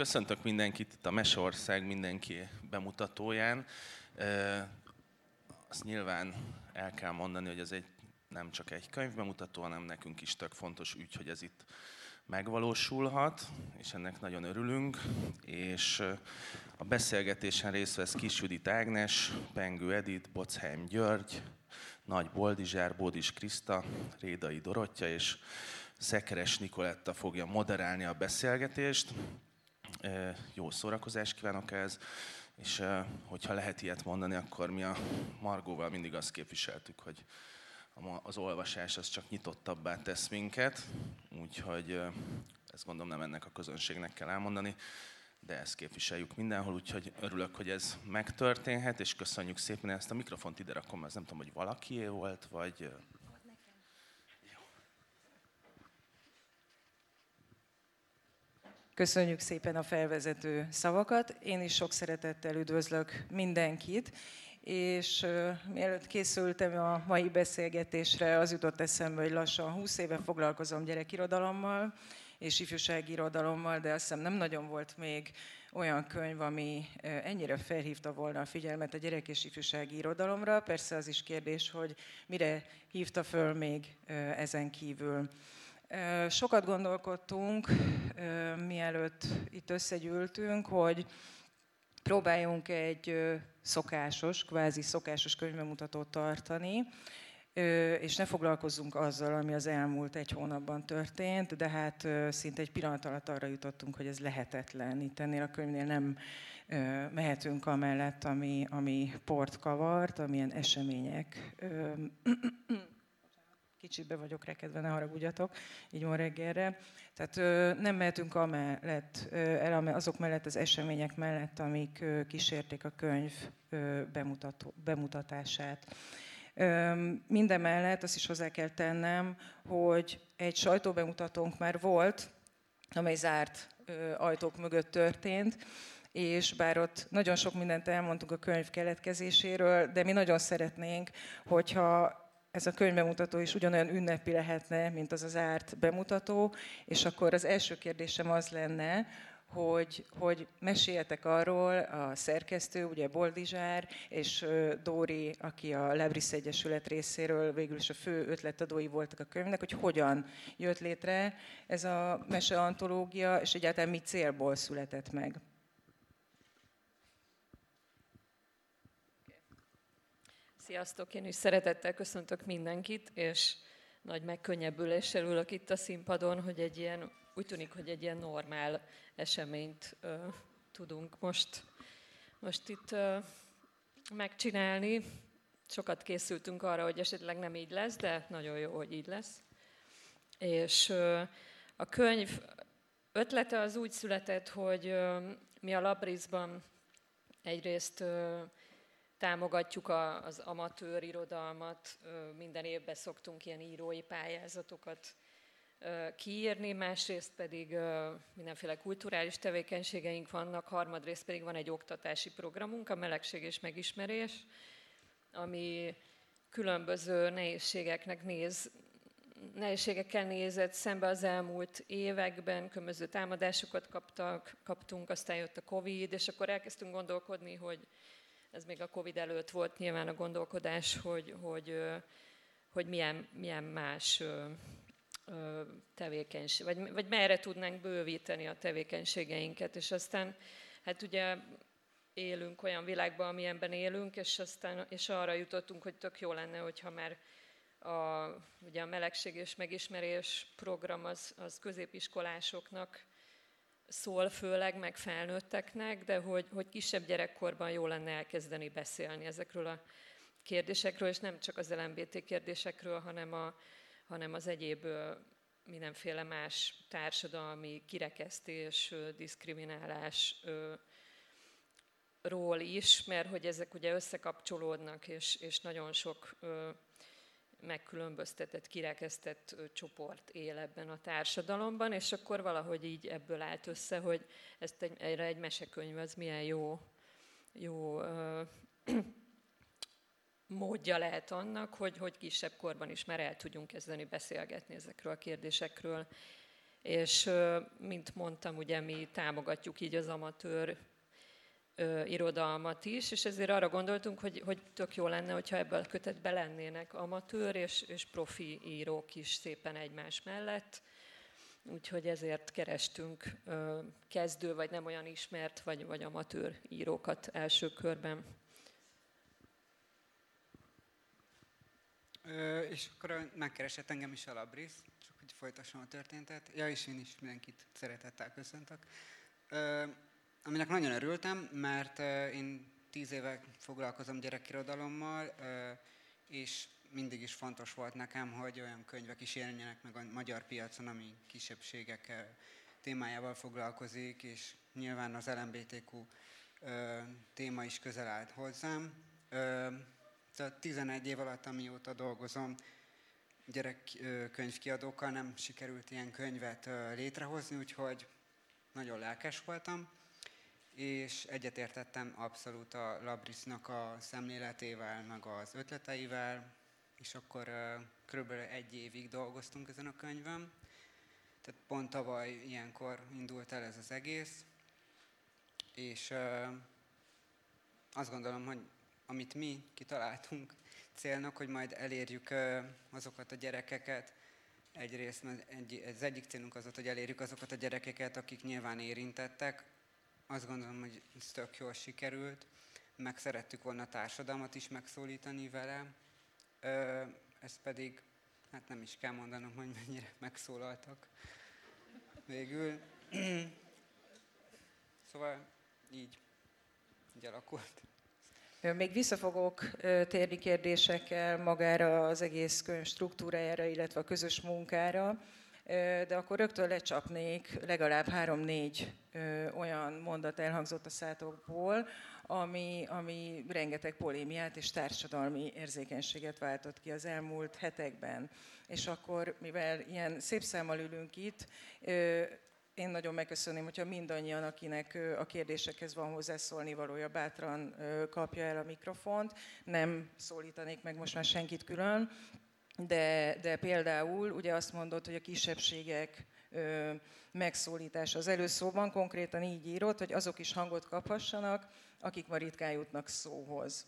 köszöntök mindenkit itt a Meseország mindenki bemutatóján. Azt nyilván el kell mondani, hogy ez egy nem csak egy könyvbemutató, hanem nekünk is tök fontos ügy, hogy ez itt megvalósulhat, és ennek nagyon örülünk. És a beszélgetésen részt vesz Kis Ágnes, Pengő Edith, Bochheim György, Nagy Boldizsár, Bódis Kriszta, Rédai Dorottya és Szekeres Nikoletta fogja moderálni a beszélgetést. Jó szórakozást kívánok ez, és hogyha lehet ilyet mondani, akkor mi a Margóval mindig azt képviseltük, hogy az olvasás az csak nyitottabbá tesz minket, úgyhogy ezt gondolom nem ennek a közönségnek kell elmondani, de ezt képviseljük mindenhol, úgyhogy örülök, hogy ez megtörténhet, és köszönjük szépen ezt a mikrofont ide rakom, ez nem tudom, hogy valakié volt, vagy Köszönjük szépen a felvezető szavakat. Én is sok szeretettel üdvözlök mindenkit, és mielőtt készültem a mai beszélgetésre, az jutott eszembe, hogy lassan 20 éve foglalkozom gyerekirodalommal és ifjúsági irodalommal, de azt hiszem nem nagyon volt még olyan könyv, ami ennyire felhívta volna a figyelmet a gyerek és ifjúsági irodalomra. Persze az is kérdés, hogy mire hívta föl még ezen kívül. Sokat gondolkodtunk, mielőtt itt összegyűltünk, hogy próbáljunk egy szokásos, kvázi szokásos könyvemutatót tartani, és ne foglalkozzunk azzal, ami az elmúlt egy hónapban történt, de hát szinte egy pillanat alatt arra jutottunk, hogy ez lehetetlen. Itt ennél a könyvnél nem mehetünk amellett, ami, ami port kavart, amilyen események kicsit be vagyok rekedve, ne haragudjatok, így van reggelre. Tehát nem mehetünk amellett, el azok mellett, az események mellett, amik kísérték a könyv bemutató, bemutatását. Mindemellett azt is hozzá kell tennem, hogy egy sajtóbemutatónk már volt, amely zárt ajtók mögött történt, és bár ott nagyon sok mindent elmondtunk a könyv keletkezéséről, de mi nagyon szeretnénk, hogyha ez a könyvbemutató is ugyanolyan ünnepi lehetne, mint az az árt bemutató, és akkor az első kérdésem az lenne, hogy, hogy meséljetek arról, a szerkesztő, ugye Boldizsár, és Dóri, aki a Lebris Egyesület részéről végül is a fő ötletadói voltak a könyvnek, hogy hogyan jött létre ez a meseantológia, és egyáltalán mi célból született meg. Sziasztok, én is szeretettel köszöntök mindenkit, és nagy megkönnyebbüléssel ülök itt a színpadon, hogy egy ilyen, úgy tűnik, hogy egy ilyen normál eseményt ö, tudunk most, most itt ö, megcsinálni. Sokat készültünk arra, hogy esetleg nem így lesz, de nagyon jó, hogy így lesz. És ö, a könyv ötlete az úgy született, hogy ö, mi a Labrizban egyrészt ö, támogatjuk a, az amatőr irodalmat, minden évben szoktunk ilyen írói pályázatokat kiírni, másrészt pedig mindenféle kulturális tevékenységeink vannak, harmadrészt pedig van egy oktatási programunk, a melegség és megismerés, ami különböző nehézségeknek néz, nehézségekkel nézett szembe az elmúlt években, különböző támadásokat kaptak, kaptunk, aztán jött a Covid, és akkor elkezdtünk gondolkodni, hogy ez még a Covid előtt volt nyilván a gondolkodás, hogy, hogy, hogy milyen, milyen más tevékenység, vagy, vagy merre tudnánk bővíteni a tevékenységeinket, és aztán hát ugye élünk olyan világban, amilyenben élünk, és aztán és arra jutottunk, hogy tök jó lenne, hogyha már a, ugye a melegség és megismerés program az, az középiskolásoknak szól főleg, meg felnőtteknek, de hogy, hogy kisebb gyerekkorban jó lenne elkezdeni beszélni ezekről a kérdésekről, és nem csak az LMBT kérdésekről, hanem, a, hanem az egyéb mindenféle más társadalmi kirekesztés, diszkriminálás ról is, mert hogy ezek ugye összekapcsolódnak, és, és nagyon sok megkülönböztetett, kirekesztett csoport él ebben a társadalomban, és akkor valahogy így ebből állt össze, hogy ezt egy, erre egy mesekönyv az milyen jó, jó ö, módja lehet annak, hogy, hogy kisebb korban is már el tudjunk kezdeni beszélgetni ezekről a kérdésekről. És mint mondtam, ugye mi támogatjuk így az amatőr ö, irodalmat is, és ezért arra gondoltunk, hogy, hogy tök jó lenne, hogyha ebből a kötetben lennének amatőr és, és profi írók is szépen egymás mellett. Úgyhogy ezért kerestünk ö, kezdő, vagy nem olyan ismert, vagy, vagy amatőr írókat első körben. Ö, és akkor megkeresett engem is a Labris, csak hogy folytassam a történetet. Ja, és én is mindenkit szeretettel köszöntök. Ö, aminek nagyon örültem, mert én tíz éve foglalkozom gyerekirodalommal, és mindig is fontos volt nekem, hogy olyan könyvek is jelenjenek meg a magyar piacon, ami kisebbségek témájával foglalkozik, és nyilván az LMBTQ téma is közel állt hozzám. Tehát 11 év alatt, amióta dolgozom, gyerekkönyvkiadókkal nem sikerült ilyen könyvet létrehozni, úgyhogy nagyon lelkes voltam és egyetértettem abszolút a Labrisnak a szemléletével, meg az ötleteivel, és akkor uh, körülbelül egy évig dolgoztunk ezen a könyvön. Tehát pont tavaly ilyenkor indult el ez az egész, és uh, azt gondolom, hogy amit mi kitaláltunk célnak, hogy majd elérjük azokat a gyerekeket, egyrészt egy, az egyik célunk az hogy elérjük azokat a gyerekeket, akik nyilván érintettek, azt gondolom, hogy ez tök jól sikerült, meg szerettük volna a társadalmat is megszólítani vele. Ez pedig, hát nem is kell mondanom, hogy mennyire megszólaltak végül. Szóval így, így alakult. Még vissza fogok térni kérdésekkel magára az egész könyv struktúrájára, illetve a közös munkára de akkor rögtön lecsapnék legalább három-négy olyan mondat elhangzott a szátokból, ami, ami rengeteg polémiát és társadalmi érzékenységet váltott ki az elmúlt hetekben. És akkor, mivel ilyen szép számmal ülünk itt, én nagyon megköszönném, hogyha mindannyian, akinek a kérdésekhez van hozzászólni valója, bátran kapja el a mikrofont. Nem szólítanék meg most már senkit külön, de, de például ugye azt mondod, hogy a kisebbségek ö, megszólítása az előszóban konkrétan így írott, hogy azok is hangot kaphassanak, akik ma ritkán jutnak szóhoz.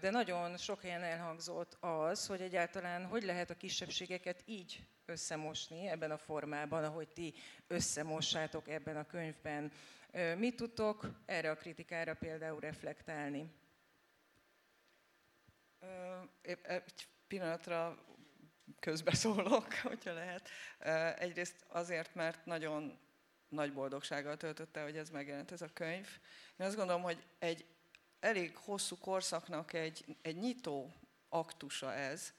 De nagyon sok helyen elhangzott az, hogy egyáltalán hogy lehet a kisebbségeket így összemosni ebben a formában, ahogy ti összemossátok ebben a könyvben. Mit tudtok erre a kritikára például reflektálni? Egy pillanatra közbeszólok, hogyha lehet. Egyrészt azért, mert nagyon nagy boldogsággal töltötte, hogy ez megjelent ez a könyv. Én azt gondolom, hogy egy elég hosszú korszaknak egy, egy nyitó aktusa ez.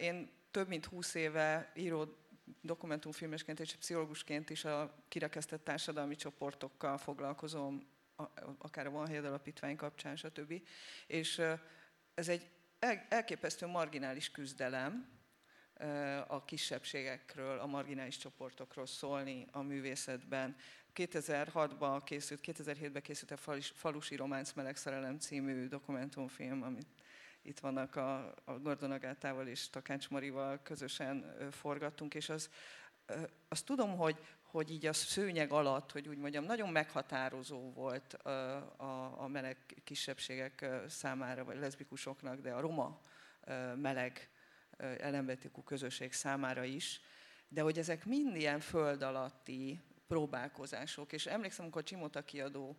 Én több mint húsz éve író dokumentumfilmesként és pszichológusként is a kirekesztett társadalmi csoportokkal foglalkozom, akár a Van Hely Alapítvány kapcsán, stb. És ez egy elképesztő marginális küzdelem a kisebbségekről, a marginális csoportokról szólni a művészetben. 2006-ban készült, 2007-ben készült a Falusi Románc Meleg Szerelem című dokumentumfilm, amit itt vannak a, a Gordon Agátával és Takács Marival közösen forgattunk, és az, azt tudom, hogy, hogy így a szőnyeg alatt, hogy úgy mondjam, nagyon meghatározó volt a, a, meleg kisebbségek számára, vagy leszbikusoknak, de a roma meleg LMBTQ közösség számára is, de hogy ezek mind ilyen föld alatti próbálkozások. És emlékszem, amikor Csimota kiadó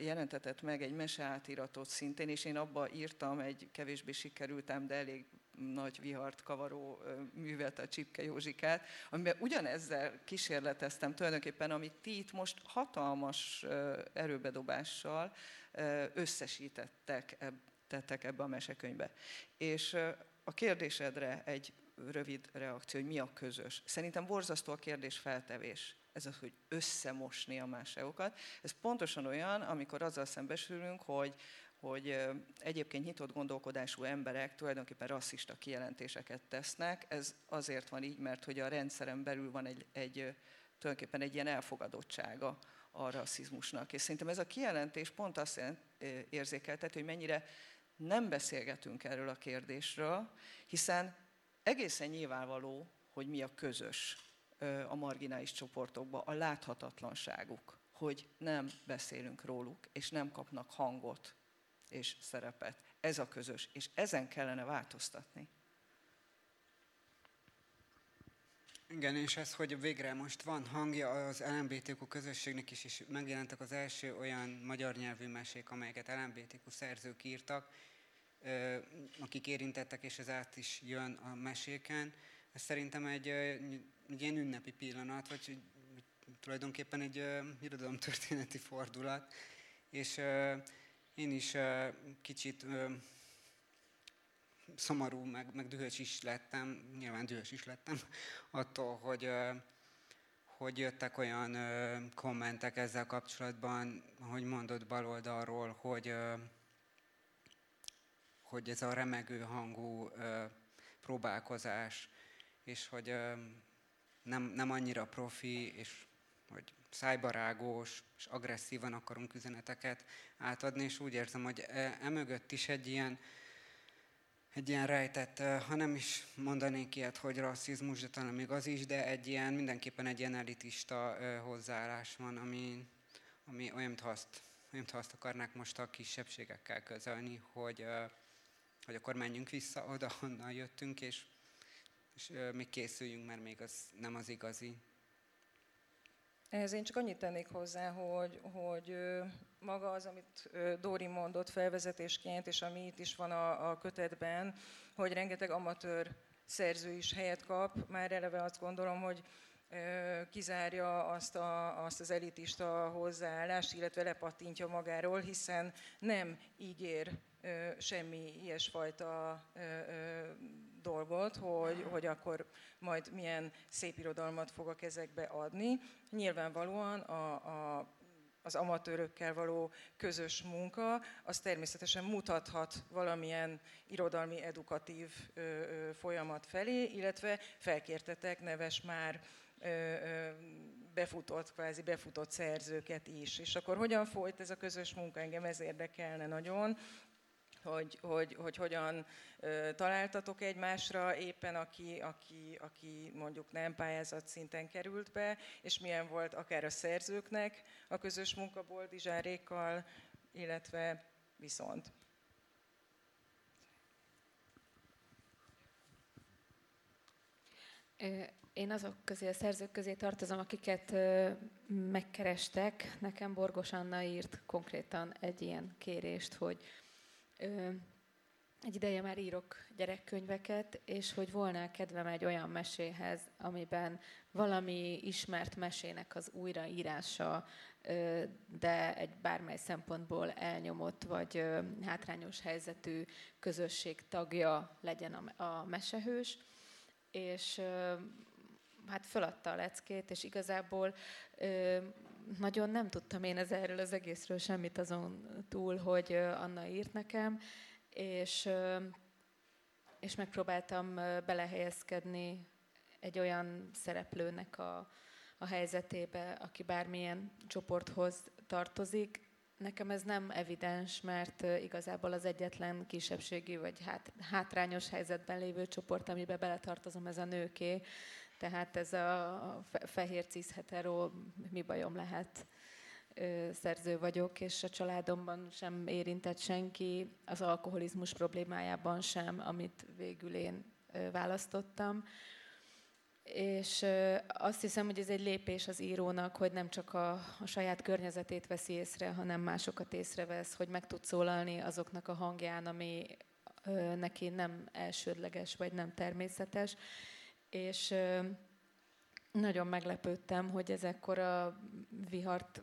jelentetett meg egy meseátiratot szintén, és én abba írtam egy kevésbé sikerültem, de elég nagy vihart kavaró művet, a Csipke Józsikát, amiben ugyanezzel kísérleteztem tulajdonképpen, amit ti itt most hatalmas erőbedobással összesítettek tettek ebbe a mesekönyvbe. És a kérdésedre egy rövid reakció, hogy mi a közös. Szerintem borzasztó a kérdés feltevés ez az, hogy összemosni a másokat. Ez pontosan olyan, amikor azzal szembesülünk, hogy, hogy egyébként nyitott gondolkodású emberek tulajdonképpen rasszista kijelentéseket tesznek. Ez azért van így, mert hogy a rendszeren belül van egy, egy tulajdonképpen egy ilyen elfogadottsága a rasszizmusnak. És szerintem ez a kijelentés pont azt érzékeltet, hogy mennyire nem beszélgetünk erről a kérdésről, hiszen egészen nyilvánvaló, hogy mi a közös a marginális csoportokba, a láthatatlanságuk, hogy nem beszélünk róluk, és nem kapnak hangot és szerepet. Ez a közös, és ezen kellene változtatni. Igen, és ez, hogy végre most van hangja az LMBTQ közösségnek is, és megjelentek az első olyan magyar nyelvű mesék, amelyeket LMBTQ szerzők írtak, akik érintettek, és ez át is jön a meséken. Ez szerintem egy, egy ilyen ünnepi pillanat, vagy tulajdonképpen egy irodalomtörténeti fordulat, és én is kicsit szomorú, meg, meg dühös is lettem, nyilván dühös is lettem attól, hogy, hogy jöttek olyan kommentek ezzel kapcsolatban, hogy mondott baloldalról, hogy, hogy ez a remegő hangú próbálkozás, és hogy nem, nem annyira profi, és hogy szájbarágós és agresszívan akarunk üzeneteket átadni, és úgy érzem, hogy e, emögött is egy ilyen, egy ilyen rejtett, ha nem is mondanék ilyet, hogy rasszizmus, de talán még az is, de egy ilyen, mindenképpen egy ilyen elitista hozzáállás van, ami, ami olyan, mintha azt, olyan, mintha azt akarnák most a kisebbségekkel közölni, hogy, hogy akkor menjünk vissza oda, honnan jöttünk, és, és még készüljünk, mert még az nem az igazi. Ehhez én csak annyit tennék hozzá, hogy, hogy maga az, amit Dóri mondott felvezetésként, és ami itt is van a, a kötetben, hogy rengeteg amatőr szerző is helyet kap, már eleve azt gondolom, hogy kizárja azt, a, azt az elitista hozzáállást, illetve lepattintja magáról, hiszen nem ígér semmi ilyesfajta dolgot, hogy, hogy akkor majd milyen szép irodalmat fog a kezekbe adni. Nyilvánvalóan a, a az amatőrökkel való közös munka, az természetesen mutathat valamilyen irodalmi edukatív ö, ö, folyamat felé, illetve felkértetek neves már ö, ö, befutott, kvázi befutott szerzőket is. És akkor hogyan folyt ez a közös munka? Engem ez érdekelne nagyon, hogy, hogy, hogy hogyan találtatok egymásra, éppen aki, aki, aki mondjuk nem pályázat szinten került be, és milyen volt akár a szerzőknek a közös munka Boldizsárékkal, illetve viszont. Én azok közé, a szerzők közé tartozom, akiket megkerestek. Nekem Borgos Anna írt konkrétan egy ilyen kérést, hogy egy ideje már írok gyerekkönyveket, és hogy volna kedvem egy olyan meséhez, amiben valami ismert mesének az újraírása, de egy bármely szempontból elnyomott vagy hátrányos helyzetű közösség tagja legyen a mesehős. És hát föladta a leckét, és igazából nagyon nem tudtam én ez erről az egészről semmit azon túl, hogy Anna írt nekem, és, és megpróbáltam belehelyezkedni egy olyan szereplőnek a, a helyzetébe, aki bármilyen csoporthoz tartozik. Nekem ez nem evidens, mert igazából az egyetlen kisebbségi vagy hát, hátrányos helyzetben lévő csoport, amiben beletartozom, ez a nőké. Tehát ez a fehér cis hetero, mi bajom lehet, szerző vagyok, és a családomban sem érintett senki, az alkoholizmus problémájában sem, amit végül én választottam. És azt hiszem, hogy ez egy lépés az írónak, hogy nem csak a, a saját környezetét veszi észre, hanem másokat észrevesz, hogy meg tud szólalni azoknak a hangján, ami neki nem elsődleges vagy nem természetes és nagyon meglepődtem, hogy ez ekkora vihart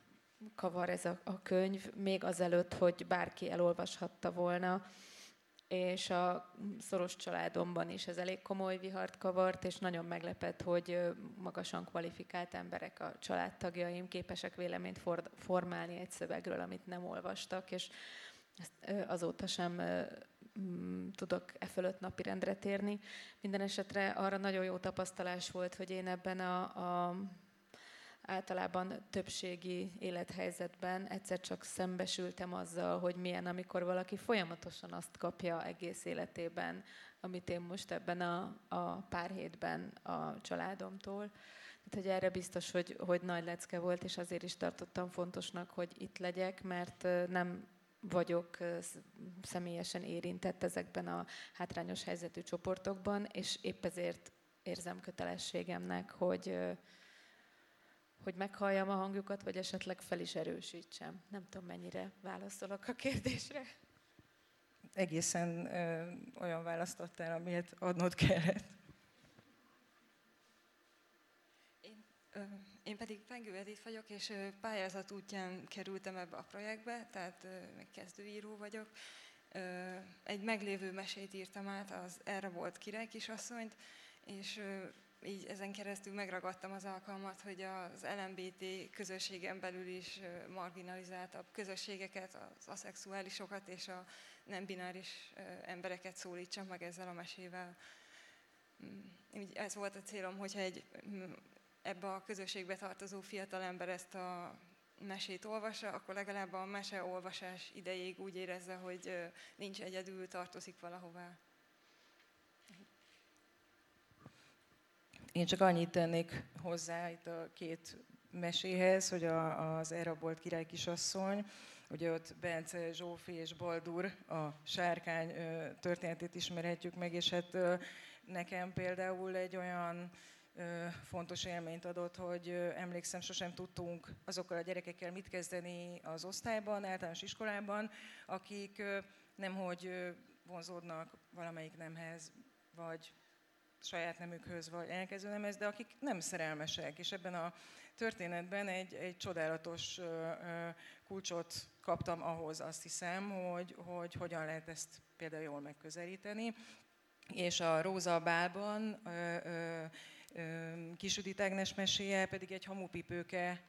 kavar ez a, a könyv, még azelőtt, hogy bárki elolvashatta volna, és a szoros családomban is ez elég komoly vihart kavart, és nagyon meglepett, hogy magasan kvalifikált emberek, a családtagjaim képesek véleményt formálni egy szövegről, amit nem olvastak, és ezt azóta sem tudok e fölött napirendre térni. Minden esetre arra nagyon jó tapasztalás volt, hogy én ebben a, a általában többségi élethelyzetben egyszer csak szembesültem azzal, hogy milyen, amikor valaki folyamatosan azt kapja egész életében, amit én most ebben a, a pár hétben a családomtól. Tehát, hogy erre biztos, hogy, hogy nagy lecke volt, és azért is tartottam fontosnak, hogy itt legyek, mert nem vagyok személyesen érintett ezekben a hátrányos helyzetű csoportokban, és épp ezért érzem kötelességemnek, hogy, hogy meghalljam a hangjukat, vagy esetleg fel is erősítsem. Nem tudom, mennyire válaszolok a kérdésre. Egészen ö, olyan választottál, amilyet adnod kellett. Én pedig Pengő Edith vagyok, és pályázat útján kerültem ebbe a projektbe, tehát még kezdőíró vagyok. Egy meglévő mesét írtam át, az erre volt király kisasszonyt, és így ezen keresztül megragadtam az alkalmat, hogy az LMBT közösségen belül is marginalizáltabb közösségeket, az aszexuálisokat és a nem bináris embereket szólítsam meg ezzel a mesével. Mm, így ez volt a célom, hogyha egy ebbe a közösségbe tartozó fiatalember ezt a mesét olvassa, akkor legalább a mese olvasás idejéig úgy érezze, hogy nincs egyedül, tartozik valahová. Én csak annyit tennék hozzá itt a két meséhez, hogy a, az elrabolt király kisasszony, ugye ott Bence, Zsófi és Baldur, a sárkány történetét ismerhetjük meg, és hát nekem például egy olyan fontos élményt adott, hogy emlékszem, sosem tudtunk azokkal a gyerekekkel mit kezdeni az osztályban, általános iskolában, akik nemhogy vonzódnak valamelyik nemhez, vagy saját nemükhöz, vagy elkező nemhez, de akik nem szerelmesek. És ebben a történetben egy, egy csodálatos kulcsot kaptam ahhoz, azt hiszem, hogy, hogy hogyan lehet ezt például jól megközelíteni. És a Róza Bálban Kisüdit Ágnes meséje pedig egy hamupipőke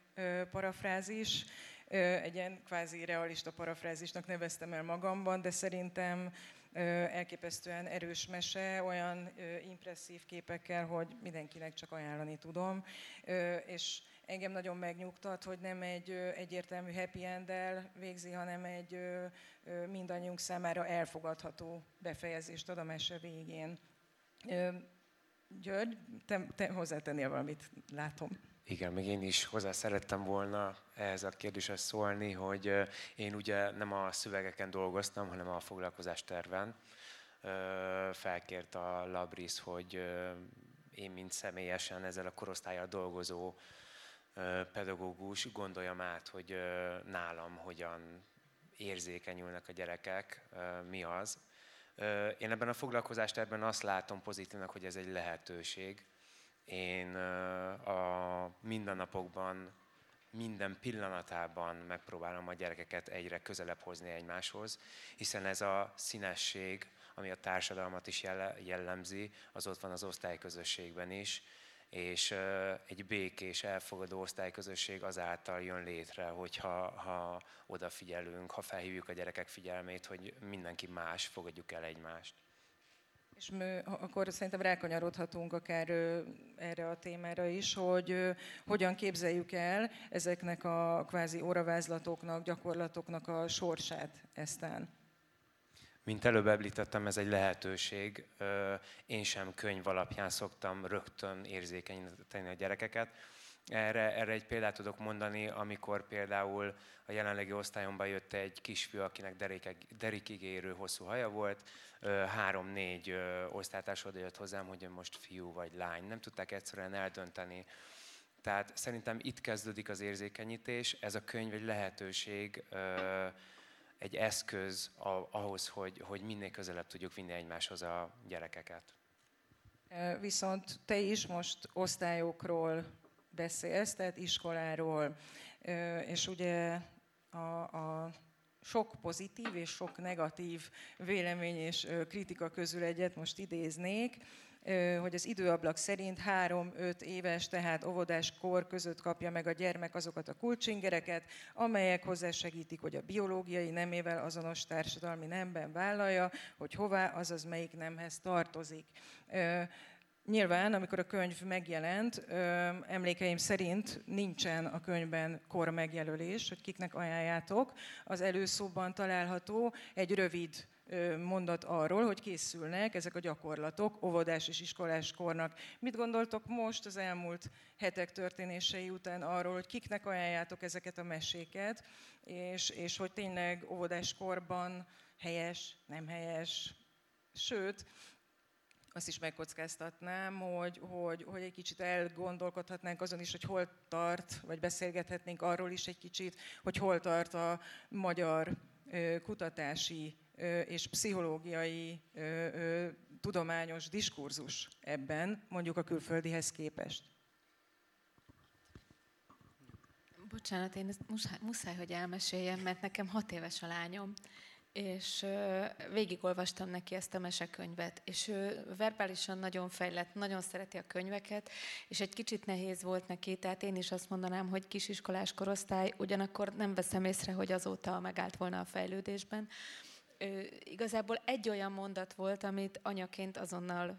parafrázis, egy ilyen kvázi realista parafrázisnak neveztem el magamban, de szerintem elképesztően erős mese, olyan impresszív képekkel, hogy mindenkinek csak ajánlani tudom. És engem nagyon megnyugtat, hogy nem egy egyértelmű happy end végzi, hanem egy mindannyiunk számára elfogadható befejezést ad a mese végén. György, te, te hozzátennél valamit, látom. Igen, még én is hozzá szerettem volna ehhez a kérdéshez szólni, hogy én ugye nem a szövegeken dolgoztam, hanem a foglalkozásterven. Felkért a Labris, hogy én, mint személyesen ezzel a korosztályjal dolgozó pedagógus gondoljam át, hogy nálam hogyan érzékenyülnek a gyerekek, mi az, én ebben a foglalkozást ebben azt látom pozitívnak, hogy ez egy lehetőség. Én a mindennapokban, minden pillanatában megpróbálom a gyerekeket egyre közelebb hozni egymáshoz, hiszen ez a színesség, ami a társadalmat is jellemzi, az ott van az osztályközösségben is, és egy békés, elfogadó osztályközösség azáltal jön létre, hogyha ha odafigyelünk, ha felhívjuk a gyerekek figyelmét, hogy mindenki más, fogadjuk el egymást. És mi, akkor szerintem rákanyarodhatunk akár erre a témára is, hogy hogyan képzeljük el ezeknek a kvázi óravázlatoknak, gyakorlatoknak a sorsát eztán. Mint előbb említettem, ez egy lehetőség. Én sem könyv alapján szoktam rögtön érzékenyíteni a gyerekeket. Erre, erre egy példát tudok mondani, amikor például a jelenlegi osztályomban jött egy kisfiú, akinek derikig érő hosszú haja volt, három-négy osztálytárs oda jött hozzám, hogy most fiú vagy lány. Nem tudták egyszerűen eldönteni. Tehát szerintem itt kezdődik az érzékenyítés, ez a könyv egy lehetőség, egy eszköz ahhoz, hogy, hogy minél közelebb tudjuk vinni egymáshoz a gyerekeket. Viszont te is most osztályokról beszélsz, tehát iskoláról, és ugye a, a sok pozitív és sok negatív vélemény és kritika közül egyet most idéznék hogy az időablak szerint 3-5 éves, tehát óvodás kor között kapja meg a gyermek azokat a kulcsingereket, amelyek hozzásegítik, hogy a biológiai nemével azonos társadalmi nemben vállalja, hogy hová, azaz melyik nemhez tartozik. Nyilván, amikor a könyv megjelent, emlékeim szerint nincsen a könyvben kor megjelölés, hogy kiknek ajánljátok. Az előszóban található egy rövid mondat arról, hogy készülnek ezek a gyakorlatok óvodás és iskolás kornak. Mit gondoltok most az elmúlt hetek történései után arról, hogy kiknek ajánljátok ezeket a meséket, és, és hogy tényleg óvodás korban helyes, nem helyes, sőt, azt is megkockáztatnám, hogy, hogy, hogy egy kicsit elgondolkodhatnánk azon is, hogy hol tart, vagy beszélgethetnénk arról is egy kicsit, hogy hol tart a magyar kutatási és pszichológiai tudományos diskurzus ebben, mondjuk a külföldihez képest. Bocsánat, én ezt muszáj, muszáj, hogy elmeséljem, mert nekem hat éves a lányom, és végigolvastam neki ezt a mesekönyvet, és ő verbálisan nagyon fejlett, nagyon szereti a könyveket, és egy kicsit nehéz volt neki, tehát én is azt mondanám, hogy kisiskolás korosztály, ugyanakkor nem veszem észre, hogy azóta megállt volna a fejlődésben. Igazából egy olyan mondat volt, amit anyaként azonnal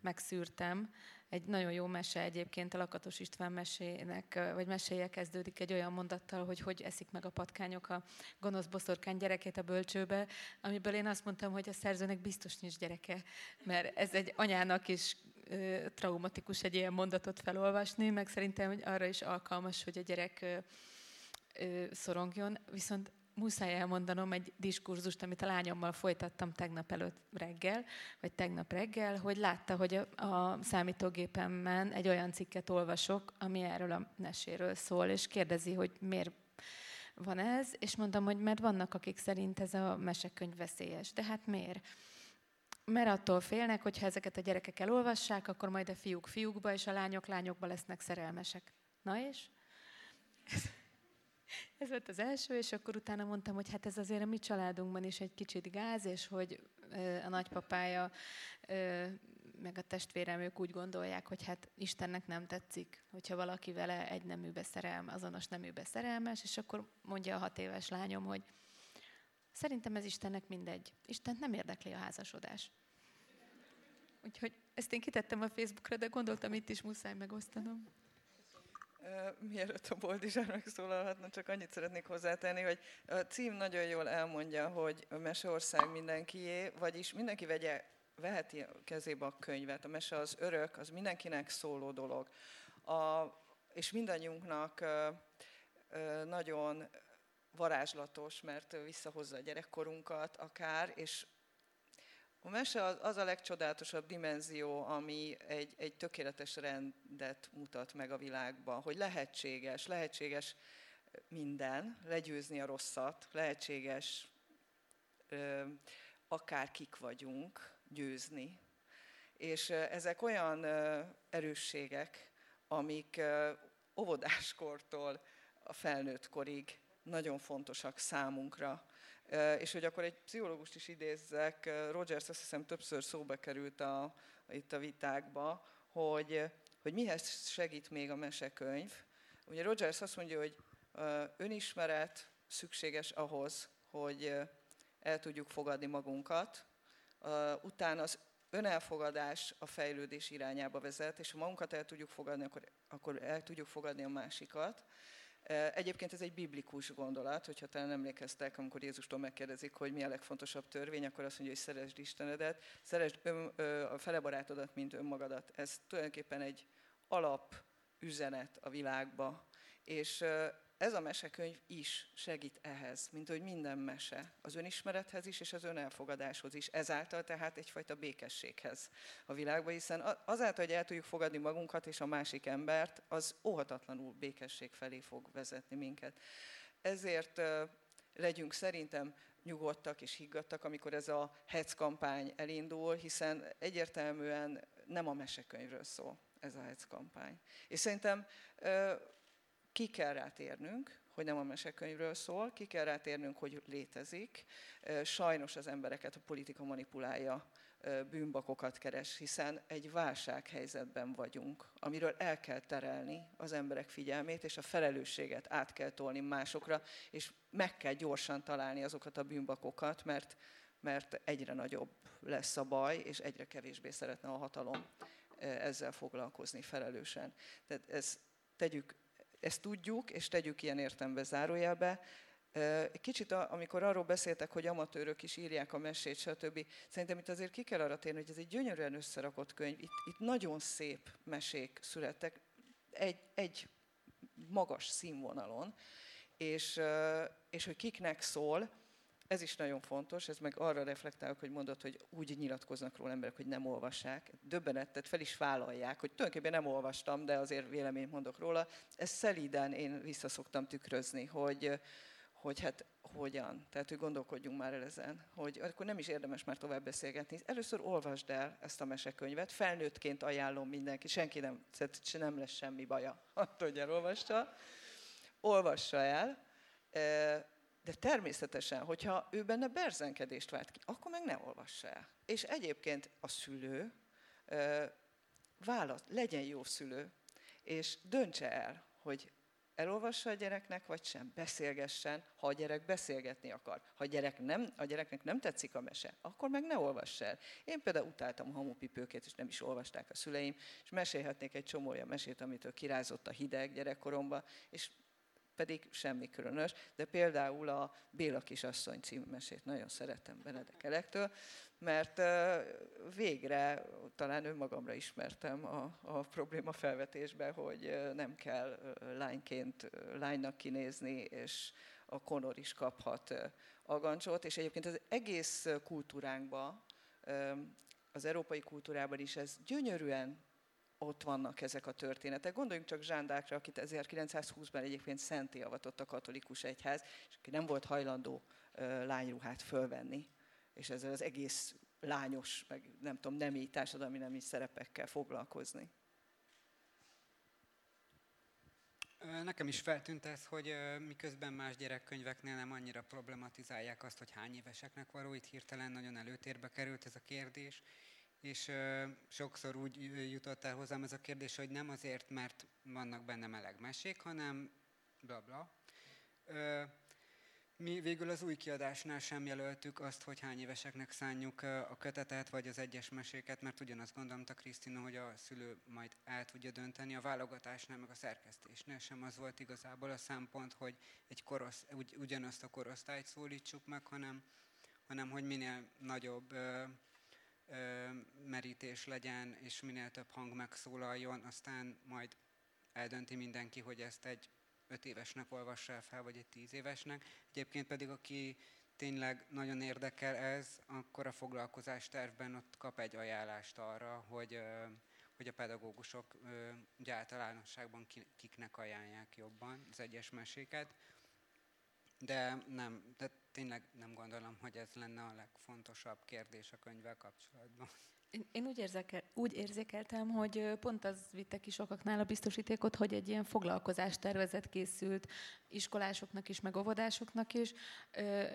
megszűrtem, egy nagyon jó mese egyébként, a Lakatos István mesének, vagy meséje kezdődik egy olyan mondattal, hogy hogy eszik meg a patkányok a gonosz boszorkány gyerekét a bölcsőbe, amiből én azt mondtam, hogy a szerzőnek biztos nincs gyereke, mert ez egy anyának is traumatikus egy ilyen mondatot felolvasni, meg szerintem hogy arra is alkalmas, hogy a gyerek szorongjon, viszont muszáj elmondanom egy diskurzust, amit a lányommal folytattam tegnap előtt reggel, vagy tegnap reggel, hogy látta, hogy a, a számítógépemben egy olyan cikket olvasok, ami erről a meséről szól, és kérdezi, hogy miért van ez, és mondtam, hogy mert vannak, akik szerint ez a mesekönyv veszélyes. De hát miért? Mert attól félnek, hogy ha ezeket a gyerekek elolvassák, akkor majd a fiúk fiúkba, és a lányok lányokba lesznek szerelmesek. Na és? Ez volt az első, és akkor utána mondtam, hogy hát ez azért a mi családunkban is egy kicsit gáz, és hogy a nagypapája meg a testvérem, ők úgy gondolják, hogy hát Istennek nem tetszik, hogyha valaki vele egy neműbe szerelme, azonos neműbe szerelmes, és akkor mondja a hat éves lányom, hogy szerintem ez Istennek mindegy. Istent nem érdekli a házasodás. Úgyhogy ezt én kitettem a Facebookra, de gondoltam, itt is muszáj megosztanom. Mielőtt a Boldizsár megszólalhatna, csak annyit szeretnék hozzátenni, hogy a cím nagyon jól elmondja, hogy a Meseország mindenkié, vagyis mindenki vegye, veheti kezébe a könyvet. A mese az örök, az mindenkinek szóló dolog. A, és mindannyiunknak nagyon varázslatos, mert visszahozza a gyerekkorunkat akár, és a mese az, a legcsodálatosabb dimenzió, ami egy, egy tökéletes rendet mutat meg a világban, hogy lehetséges, lehetséges minden, legyőzni a rosszat, lehetséges ö, akár kik vagyunk, győzni. És ezek olyan erősségek, amik óvodáskortól a felnőtt korig nagyon fontosak számunkra. És hogy akkor egy pszichológust is idézzek, Rogers azt hiszem többször szóba került a, itt a vitákba, hogy, hogy mihez segít még a mesekönyv. Ugye Rogers azt mondja, hogy önismeret szükséges ahhoz, hogy el tudjuk fogadni magunkat, utána az önelfogadás a fejlődés irányába vezet, és ha magunkat el tudjuk fogadni, akkor, akkor el tudjuk fogadni a másikat. Egyébként ez egy biblikus gondolat, hogyha talán emlékeztek, amikor Jézustól megkérdezik, hogy mi a legfontosabb törvény, akkor azt mondja, hogy szeresd Istenedet, szeresd ön, a fele barátodat, mint önmagadat. Ez tulajdonképpen egy alap üzenet a világba. És ez a mesekönyv is segít ehhez, mint hogy minden mese, az önismerethez is, és az önelfogadáshoz is. Ezáltal tehát egyfajta békességhez a világban, hiszen azáltal, hogy el tudjuk fogadni magunkat és a másik embert, az óhatatlanul békesség felé fog vezetni minket. Ezért legyünk szerintem nyugodtak és higgadtak, amikor ez a HEC kampány elindul, hiszen egyértelműen nem a mesekönyvről szól ez a HEC kampány. És szerintem ki kell rátérnünk, hogy nem a mesekönyvről szól, ki kell rátérnünk, hogy létezik. Sajnos az embereket a politika manipulálja, bűnbakokat keres, hiszen egy válsághelyzetben vagyunk, amiről el kell terelni az emberek figyelmét, és a felelősséget át kell tolni másokra, és meg kell gyorsan találni azokat a bűnbakokat, mert, mert egyre nagyobb lesz a baj, és egyre kevésbé szeretne a hatalom ezzel foglalkozni felelősen. Tehát ezt, tegyük, ezt tudjuk, és tegyük ilyen értembe zárójelbe. Kicsit, amikor arról beszéltek, hogy amatőrök is írják a mesét, stb. Szerintem itt azért ki kell arra térni, hogy ez egy gyönyörűen összerakott könyv. Itt, itt nagyon szép mesék születtek, egy, egy magas színvonalon, és, és hogy kiknek szól, ez is nagyon fontos, ez meg arra reflektálok, hogy mondod, hogy úgy nyilatkoznak róla emberek, hogy nem olvassák. Döbbenettet fel is vállalják, hogy tulajdonképpen nem olvastam, de azért véleményt mondok róla. Ezt szelíden én visszaszoktam tükrözni, hogy, hogy hát hogyan. Tehát, hogy gondolkodjunk már el ezen, hogy akkor nem is érdemes már tovább beszélgetni. Először olvasd el ezt a mesekönyvet, felnőttként ajánlom mindenki, senki nem, nem lesz semmi baja, attól, hogy elolvasta. Olvassa el, de természetesen, hogyha ő benne berzenkedést vált ki, akkor meg ne olvassa el. És egyébként a szülő választ, legyen jó szülő, és döntse el, hogy elolvassa a gyereknek, vagy sem, beszélgessen, ha a gyerek beszélgetni akar. Ha a, gyerek nem, a gyereknek nem tetszik a mese, akkor meg ne olvass el. Én például utáltam a hamupipőkét, és nem is olvasták a szüleim, és mesélhetnék egy csomó olyan mesét, amitől kirázott a hideg gyerekkoromban, és pedig semmi különös, de például a Béla kisasszony című mesét nagyon szeretem Benedek Elektől, mert végre talán önmagamra ismertem a, a probléma felvetésbe, hogy nem kell lányként lánynak kinézni, és a konor is kaphat agancsot, és egyébként az egész kultúránkban, az európai kultúrában is ez gyönyörűen ott vannak ezek a történetek. Gondoljunk csak Zsándákra, akit 1920-ban egyébként szenté avatott a katolikus egyház, és aki nem volt hajlandó lányruhát fölvenni, és ezzel az egész lányos, meg nem tudom, nemi, társadalmi nemi szerepekkel foglalkozni. Nekem is feltűnt ez, hogy miközben más gyerekkönyveknél nem annyira problematizálják azt, hogy hány éveseknek való, itt hirtelen nagyon előtérbe került ez a kérdés, és ö, sokszor úgy jutott el hozzám ez a kérdés, hogy nem azért, mert vannak benne meleg mesék, hanem bla bla. Ö, mi végül az új kiadásnál sem jelöltük azt, hogy hány éveseknek szánjuk a kötetet, vagy az egyes meséket, mert ugyanazt gondolta Krisztina, hogy a szülő majd el tudja dönteni. A válogatásnál, meg a szerkesztésnél sem az volt igazából a szempont, hogy egy korosz, ugy, ugyanazt a korosztályt szólítsuk meg, hanem, hanem hogy minél nagyobb merítés legyen, és minél több hang megszólaljon, aztán majd eldönti mindenki, hogy ezt egy öt évesnek olvassa el fel, vagy egy tíz évesnek. Egyébként pedig, aki tényleg nagyon érdekel ez, akkor a foglalkozás tervben ott kap egy ajánlást arra, hogy, hogy a pedagógusok ugye általánosságban kiknek ajánlják jobban az egyes meséket. De nem, de tényleg nem gondolom, hogy ez lenne a legfontosabb kérdés a könyvvel kapcsolatban. Én, én úgy, érzékel, úgy érzékeltem, hogy pont az vitte ki sokaknál a biztosítékot, hogy egy ilyen foglalkozás tervezet készült iskolásoknak is, meg óvodásoknak is,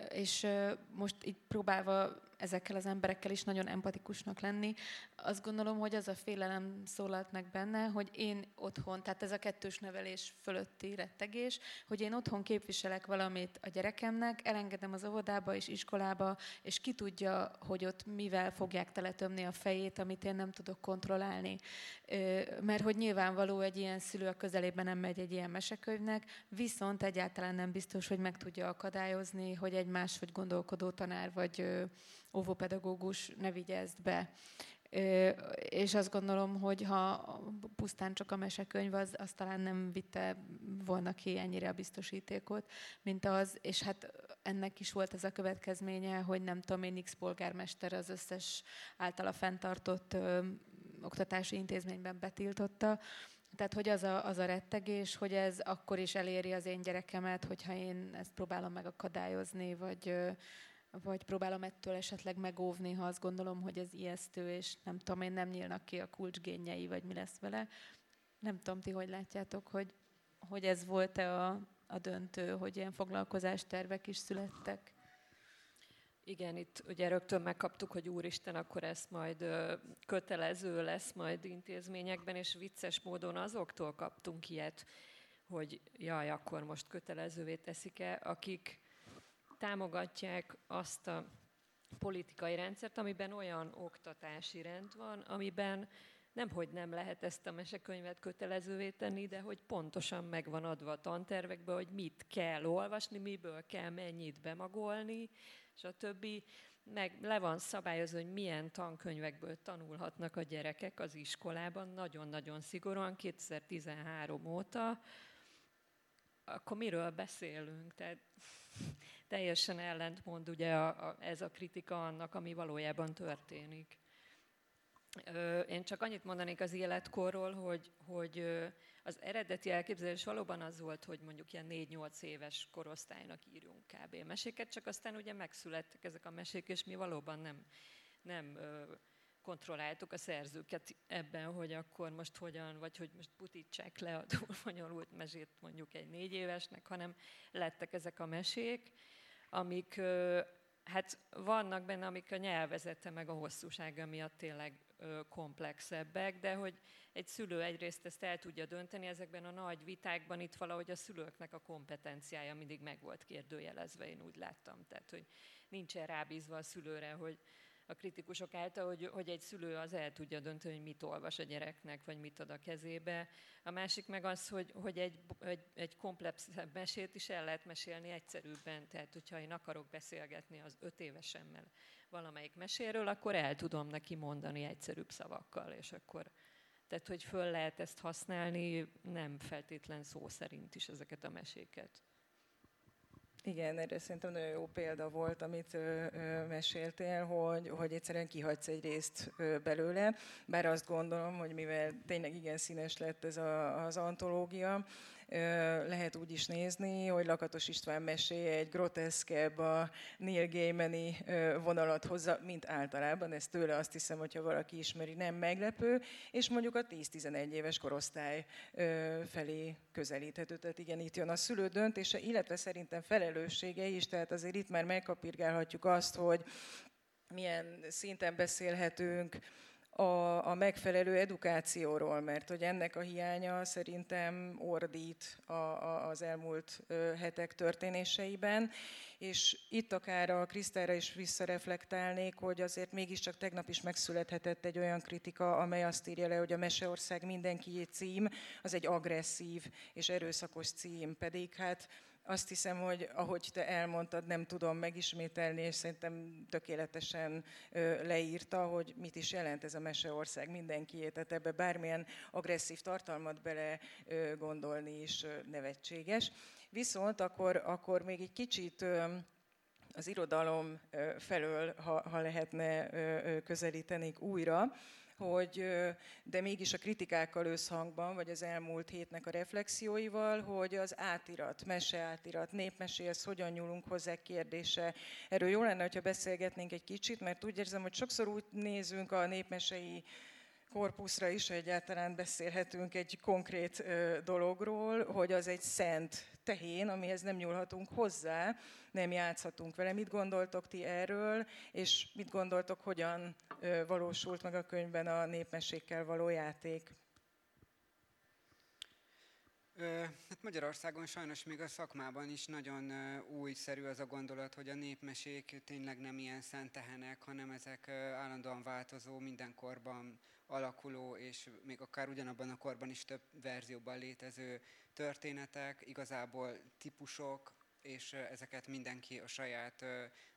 és most így próbálva ezekkel az emberekkel is nagyon empatikusnak lenni, azt gondolom, hogy az a félelem szólalt meg benne, hogy én otthon, tehát ez a kettős nevelés fölötti rettegés, hogy én otthon képviselek valamit a gyerekemnek, elengedem az óvodába és iskolába, és ki tudja, hogy ott mivel fogják teletömni a fejét, amit én nem tudok kontrollálni. Mert hogy nyilvánvaló egy ilyen szülő a közelében nem megy egy ilyen mesekönyvnek, viszont egyáltalán nem biztos, hogy meg tudja akadályozni, hogy egy máshogy gondolkodó tanár vagy óvópedagógus ne vigye be. És azt gondolom, hogy ha pusztán csak a mesekönyv, az, az talán nem vitte volna ki ennyire a biztosítékot, mint az, és hát ennek is volt ez a következménye, hogy nem tudom én, X polgármester az összes általa fenntartott ö, oktatási intézményben betiltotta, tehát, hogy az a, az a rettegés, hogy ez akkor is eléri az én gyerekemet, hogyha én ezt próbálom megakadályozni, vagy, vagy próbálom ettől esetleg megóvni, ha azt gondolom, hogy ez ijesztő, és nem tudom, én nem nyílnak ki a kulcsgényei, vagy mi lesz vele. Nem tudom, ti hogy látjátok, hogy, hogy ez volt-e a, a döntő, hogy ilyen foglalkozástervek is születtek? Igen, itt ugye rögtön megkaptuk, hogy úristen, akkor ezt majd kötelező lesz majd intézményekben, és vicces módon azoktól kaptunk ilyet, hogy jaj, akkor most kötelezővé teszik-e, akik támogatják azt a politikai rendszert, amiben olyan oktatási rend van, amiben nem, hogy nem lehet ezt a mesekönyvet kötelezővé tenni, de hogy pontosan megvan adva a tantervekbe, hogy mit kell olvasni, miből kell mennyit bemagolni, és a többi meg le van szabályozva, hogy milyen tankönyvekből tanulhatnak a gyerekek az iskolában, nagyon-nagyon szigorúan, 2013 óta, akkor miről beszélünk? Tehát teljesen ellentmond ugye a, a, ez a kritika annak, ami valójában történik. Én csak annyit mondanék az életkorról, hogy, hogy az eredeti elképzelés valóban az volt, hogy mondjuk ilyen 4-8 éves korosztálynak írjunk kb. meséket, csak aztán ugye megszülettek ezek a mesék, és mi valóban nem, nem kontrolláltuk a szerzőket ebben, hogy akkor most hogyan, vagy hogy most butítsák le a túlfonyolult mesét mondjuk egy négy évesnek, hanem lettek ezek a mesék, amik hát vannak benne, amik a nyelvezete meg a hosszúsága miatt tényleg komplexebbek, de hogy egy szülő egyrészt ezt el tudja dönteni, ezekben a nagy vitákban itt valahogy a szülőknek a kompetenciája mindig meg volt kérdőjelezve, én úgy láttam. Tehát, hogy nincsen rábízva a szülőre, hogy a kritikusok által, hogy, hogy egy szülő az el tudja dönteni, hogy mit olvas a gyereknek, vagy mit ad a kezébe. A másik meg az, hogy, hogy egy, egy, egy komplexebb mesét is el lehet mesélni egyszerűbben. Tehát, hogyha én akarok beszélgetni az öt évesemmel valamelyik meséről, akkor el tudom neki mondani egyszerűbb szavakkal, és akkor tehát, hogy föl lehet ezt használni, nem feltétlen szó szerint is ezeket a meséket. Igen, erre szerintem nagyon jó példa volt, amit ö, ö, meséltél, hogy, hogy egyszerűen kihagysz egy részt belőle, bár azt gondolom, hogy mivel tényleg igen színes lett ez a, az antológia, lehet úgy is nézni, hogy Lakatos István meséje egy groteszkebb, a Neil Gaimani vonalat hozza, mint általában. Ez tőle azt hiszem, hogyha valaki ismeri, nem meglepő, és mondjuk a 10-11 éves korosztály felé közelíthető. Tehát igen, itt jön a szülő döntése, illetve szerintem felelőssége is, tehát azért itt már megkapirgálhatjuk azt, hogy milyen szinten beszélhetünk a, a megfelelő edukációról, mert hogy ennek a hiánya szerintem ordít a, a, az elmúlt hetek történéseiben, és itt akár a Krisztára is visszareflektálnék, hogy azért mégiscsak tegnap is megszülethetett egy olyan kritika, amely azt írja le, hogy a Meseország mindenkié cím, az egy agresszív és erőszakos cím, pedig hát azt hiszem, hogy ahogy te elmondtad, nem tudom megismételni, és szerintem tökéletesen leírta, hogy mit is jelent ez a meseország mindenkié. Tehát ebbe bármilyen agresszív tartalmat bele gondolni is nevetséges. Viszont akkor, akkor még egy kicsit az irodalom felől, ha, ha lehetne közelítenék újra, hogy de mégis a kritikákkal összhangban, vagy az elmúlt hétnek a reflexióival, hogy az átirat, meseátirat, népmeséhez hogyan nyúlunk hozzá kérdése. Erről jó lenne, hogyha beszélgetnénk egy kicsit, mert úgy érzem, hogy sokszor úgy nézünk a népmesei korpuszra is egyáltalán beszélhetünk egy konkrét dologról, hogy az egy szent tehén, amihez nem nyúlhatunk hozzá, nem játszhatunk vele. Mit gondoltok ti erről, és mit gondoltok, hogyan valósult meg a könyvben a népmesékkel való játék? Hát Magyarországon sajnos még a szakmában is nagyon újszerű az a gondolat, hogy a népmesék tényleg nem ilyen szent tehenek, hanem ezek állandóan változó, mindenkorban alakuló, és még akár ugyanabban a korban is több verzióban létező történetek, igazából típusok, és ezeket mindenki a saját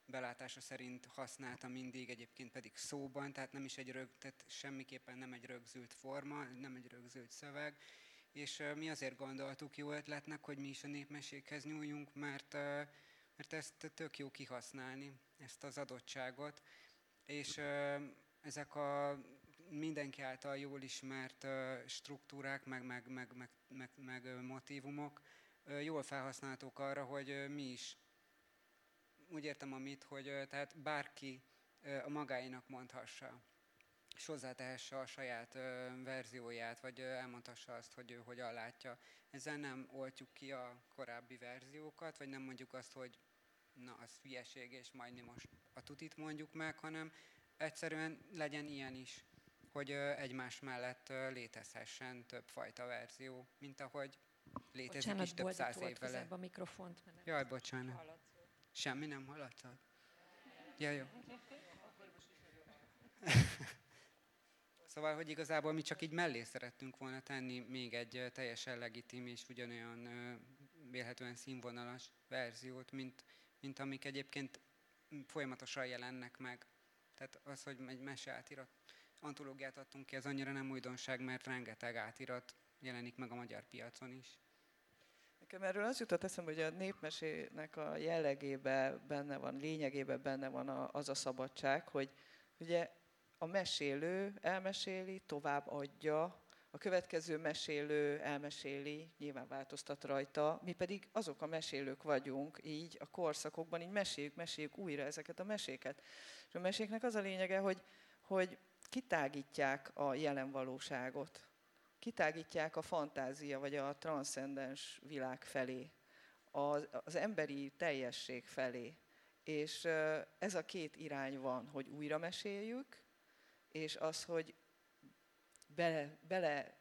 belátása szerint használta mindig, egyébként pedig szóban, tehát nem is egy rög, tehát semmiképpen nem egy rögzült forma, nem egy rögzült szöveg, és mi azért gondoltuk jó ötletnek, hogy mi is a népmesékhez nyúljunk, mert, mert ezt tök jó kihasználni, ezt az adottságot, és ezek a mindenki által jól ismert struktúrák, meg, meg, meg, meg, meg, meg motivumok jól felhasználhatók arra, hogy mi is úgy értem amit, hogy tehát bárki a magáinak mondhassa, és hozzátehesse a saját verzióját, vagy elmondhassa azt, hogy ő hogyan látja. Ezzel nem oltjuk ki a korábbi verziókat, vagy nem mondjuk azt, hogy na, az hülyeség, és majd most a tutit mondjuk meg, hanem egyszerűen legyen ilyen is hogy egymás mellett létezhessen többfajta verzió, mint ahogy létezik bocsánat, is több száz évvel. a mikrofont. Mert Jaj, bocsánat. Semmi nem hallatszott? Ja, jó. Szóval, hogy igazából mi csak így mellé szerettünk volna tenni még egy teljesen legitim és ugyanolyan vélhetően színvonalas verziót, mint, mint amik egyébként folyamatosan jelennek meg. Tehát az, hogy egy mese átirat, antológiát adtunk ki, az annyira nem újdonság, mert rengeteg átirat jelenik meg a magyar piacon is. Nekem erről az jutott eszembe, hogy a népmesének a jellegében benne van, lényegében benne van az a szabadság, hogy ugye a mesélő elmeséli, tovább adja, a következő mesélő elmeséli, nyilván változtat rajta, mi pedig azok a mesélők vagyunk, így a korszakokban, így meséljük, meséljük újra ezeket a meséket. És a meséknek az a lényege, hogy, hogy kitágítják a jelen valóságot, kitágítják a fantázia vagy a transzcendens világ felé, az, emberi teljesség felé. És ez a két irány van, hogy újra meséljük, és az, hogy bele, bele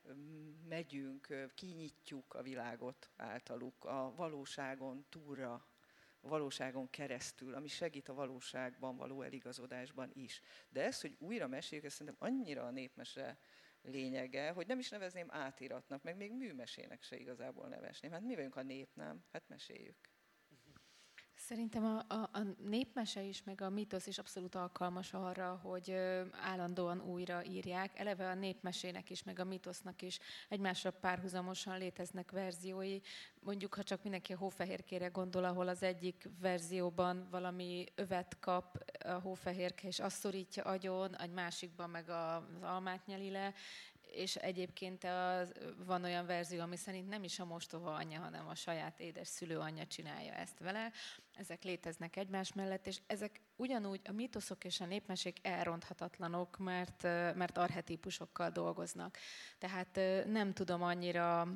megyünk, kinyitjuk a világot általuk, a valóságon túlra, a valóságon keresztül, ami segít a valóságban való eligazodásban is. De ez, hogy újra meséljük, ez szerintem annyira a népmese lényege, hogy nem is nevezném átiratnak, meg még műmesének se igazából nevezném. Hát mi vagyunk a nép, nem? Hát meséljük. Szerintem a, a, a népmese is, meg a mítosz is abszolút alkalmas arra, hogy állandóan újra írják. Eleve a népmesének is, meg a mítosznak is egymásra párhuzamosan léteznek verziói. Mondjuk, ha csak mindenki a hófehérkére gondol, ahol az egyik verzióban valami övet kap a hófehérke, és azt szorítja agyon, egy másikban meg az almát nyeli le, és egyébként az, van olyan verzió, ami szerint nem is a mostoha anyja, hanem a saját édes szülőanyja csinálja ezt vele. Ezek léteznek egymás mellett, és ezek ugyanúgy a mítoszok és a népmesék elronthatatlanok, mert, mert arhetípusokkal dolgoznak. Tehát nem tudom annyira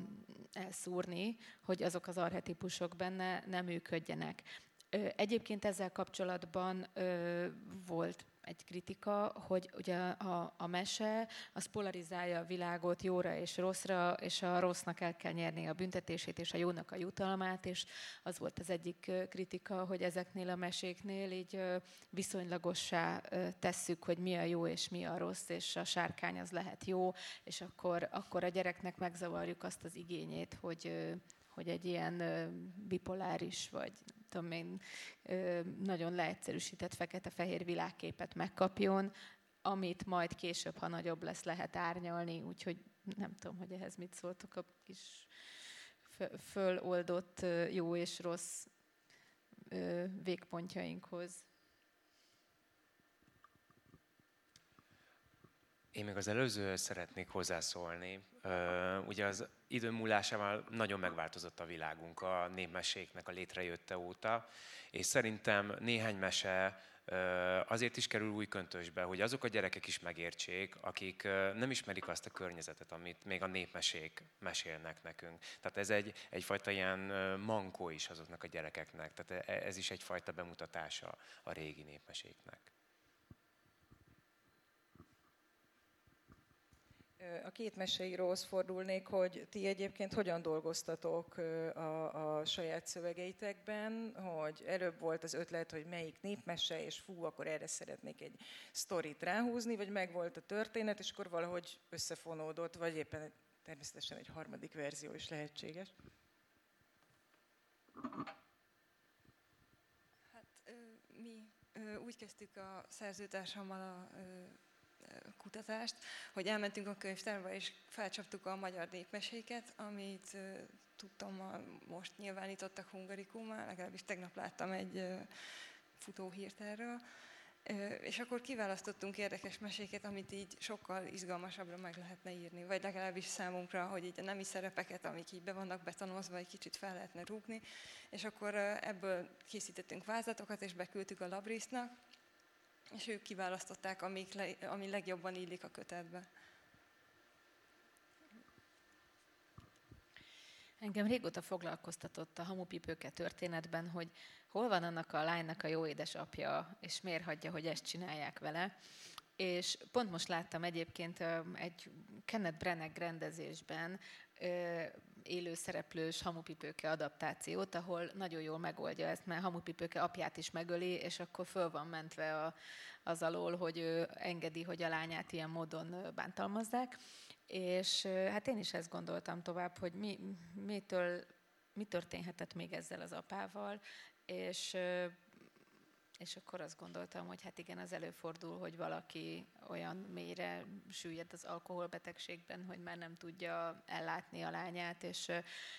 elszúrni, hogy azok az arhetípusok benne nem működjenek. Egyébként ezzel kapcsolatban volt egy kritika, hogy ugye a, a mese az polarizálja a világot jóra és rosszra, és a rossznak el kell nyerni a büntetését, és a jónak a jutalmát, és az volt az egyik kritika, hogy ezeknél a meséknél így viszonylagossá tesszük, hogy mi a jó és mi a rossz, és a sárkány az lehet jó, és akkor, akkor a gyereknek megzavarjuk azt az igényét, hogy, hogy egy ilyen bipoláris, vagy tudom én, nagyon leegyszerűsített fekete-fehér világképet megkapjon, amit majd később, ha nagyobb lesz, lehet árnyalni, úgyhogy nem tudom, hogy ehhez mit szóltok a kis föloldott jó és rossz végpontjainkhoz. Én még az előző szeretnék hozzászólni. Ugye az idő múlásával nagyon megváltozott a világunk a népmeséknek a létrejötte óta, és szerintem néhány mese azért is kerül új köntösbe, hogy azok a gyerekek is megértsék, akik nem ismerik azt a környezetet, amit még a népmesék mesélnek nekünk. Tehát ez egy, egyfajta ilyen mankó is azoknak a gyerekeknek. Tehát e, ez is egyfajta bemutatása a régi népmeséknek. A két meseíróhoz fordulnék, hogy ti egyébként hogyan dolgoztatok a, a saját szövegeitekben, hogy előbb volt az ötlet, hogy melyik népmese, és fú, akkor erre szeretnék egy sztorit ráhúzni, vagy megvolt a történet, és akkor valahogy összefonódott, vagy éppen természetesen egy harmadik verzió is lehetséges. Hát mi úgy kezdtük a szerzőtársammal a kutatást, hogy elmentünk a könyvtárba, és felcsaptuk a magyar népmeséket, amit tudtam, most nyilvánítottak Hungarikummal, legalábbis tegnap láttam egy futóhírt erről, és akkor kiválasztottunk érdekes meséket, amit így sokkal izgalmasabbra meg lehetne írni, vagy legalábbis számunkra, hogy így a nemi szerepeket, amik így be vannak betonozva, egy kicsit fel lehetne rúgni, és akkor ebből készítettünk vázlatokat, és beküldtük a Labrisznak, és ők kiválasztották, amik le, ami legjobban illik a kötetbe. Engem régóta foglalkoztatott a hamupipőke történetben, hogy hol van annak a lánynak a jó édesapja, és miért hagyja, hogy ezt csinálják vele. És pont most láttam egyébként egy Kenneth Branagh rendezésben élőszereplős hamupipőke adaptációt, ahol nagyon jól megoldja ezt, mert hamupipőke apját is megöli, és akkor föl van mentve a, az alól, hogy ő engedi, hogy a lányát ilyen módon bántalmazzák. És hát én is ezt gondoltam tovább, hogy mi, mitől, mi történhetett még ezzel az apával, és és akkor azt gondoltam, hogy hát igen, az előfordul, hogy valaki olyan mélyre süllyed az alkoholbetegségben, hogy már nem tudja ellátni a lányát, és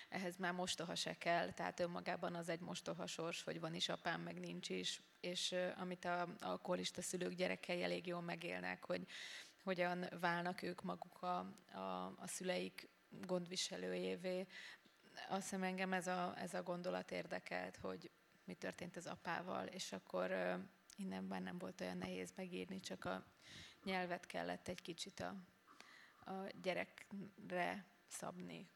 ehhez már mostoha se kell, tehát önmagában az egy mostoha sors, hogy van is apám, meg nincs is, és amit a alkoholista szülők gyerekei elég jól megélnek, hogy hogyan válnak ők maguk a, a, a szüleik gondviselőjévé. Azt hiszem engem ez a, ez a gondolat érdekelt, hogy mi történt az apával, és akkor innen már nem volt olyan nehéz megírni, csak a nyelvet kellett egy kicsit a, a gyerekre szabni.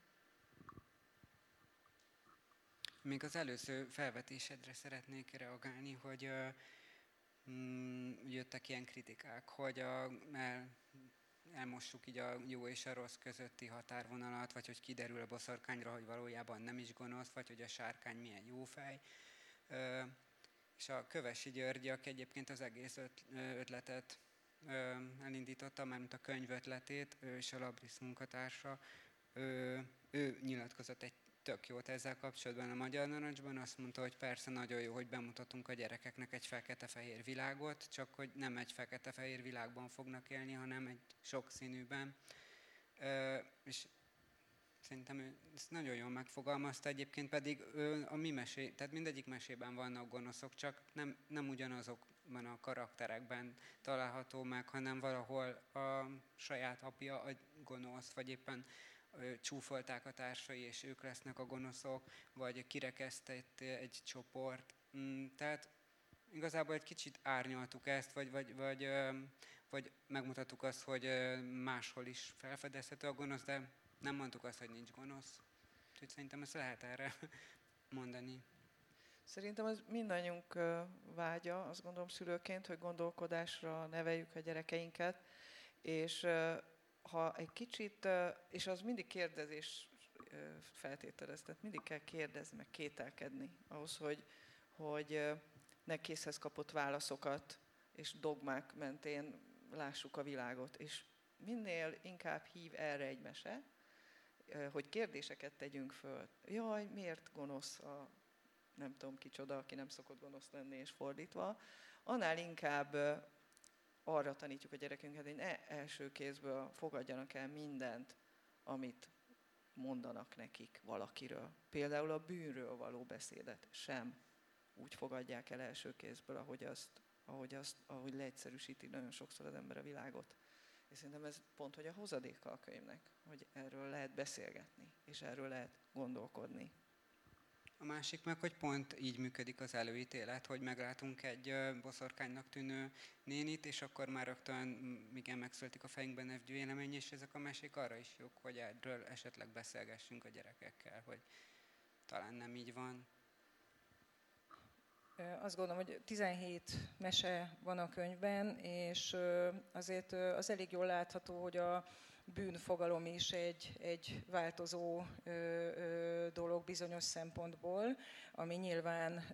Még az előző felvetésedre szeretnék reagálni, hogy mm, jöttek ilyen kritikák, hogy a, el, elmossuk így a jó és a rossz közötti határvonalat, vagy hogy kiderül a boszorkányra, hogy valójában nem is gonosz, vagy hogy a sárkány milyen jó fej és a Kövesi György, aki egyébként az egész ötletet elindította, mármint a könyv ötletét, ő és a Labris munkatársa, ő, ő nyilatkozott egy tök jót ezzel kapcsolatban a Magyar Narancsban, azt mondta, hogy persze nagyon jó, hogy bemutatunk a gyerekeknek egy fekete-fehér világot, csak hogy nem egy fekete-fehér világban fognak élni, hanem egy sokszínűben. És Szerintem ő ezt nagyon jól megfogalmazta, egyébként pedig ő a mi mesé, tehát mindegyik mesében vannak gonoszok, csak nem, nem ugyanazokban a karakterekben található meg, hanem valahol a saját apja a gonosz, vagy éppen csúfolták a társai, és ők lesznek a gonoszok, vagy kirekesztett egy csoport. Mm, tehát igazából egy kicsit árnyaltuk ezt, vagy, vagy, vagy, vagy megmutattuk azt, hogy máshol is felfedezhető a gonosz, de nem mondtuk azt, hogy nincs gonosz. Úgyhogy szerintem ezt lehet erre mondani. Szerintem ez mindannyiunk vágya, azt gondolom szülőként, hogy gondolkodásra neveljük a gyerekeinket, és ha egy kicsit, és az mindig kérdezés feltételez, tehát mindig kell kérdezni, meg kételkedni ahhoz, hogy, hogy ne készhez kapott válaszokat és dogmák mentén lássuk a világot. És minél inkább hív erre egy mese, hogy kérdéseket tegyünk föl. Jaj, miért gonosz a nem tudom kicsoda, aki nem szokott gonosz lenni, és fordítva, annál inkább arra tanítjuk a gyerekünket, hogy ne első kézből fogadjanak el mindent, amit mondanak nekik valakiről. Például a bűnről való beszédet sem úgy fogadják el első kézből, ahogy azt, ahogy, azt, ahogy leegyszerűsíti nagyon sokszor az ember a világot. És szerintem ez pont, hogy a hozadéka a könyvnek, hogy erről lehet beszélgetni, és erről lehet gondolkodni. A másik meg, hogy pont így működik az előítélet, hogy meglátunk egy boszorkánynak tűnő nénit, és akkor már rögtön igen megszületik a fejünkben egy vélemény, és ezek a mesék arra is jók, hogy erről esetleg beszélgessünk a gyerekekkel, hogy talán nem így van. Azt gondolom, hogy 17 mese van a könyvben, és azért az elég jól látható, hogy a bűnfogalom is egy, egy változó dolog bizonyos szempontból, ami nyilván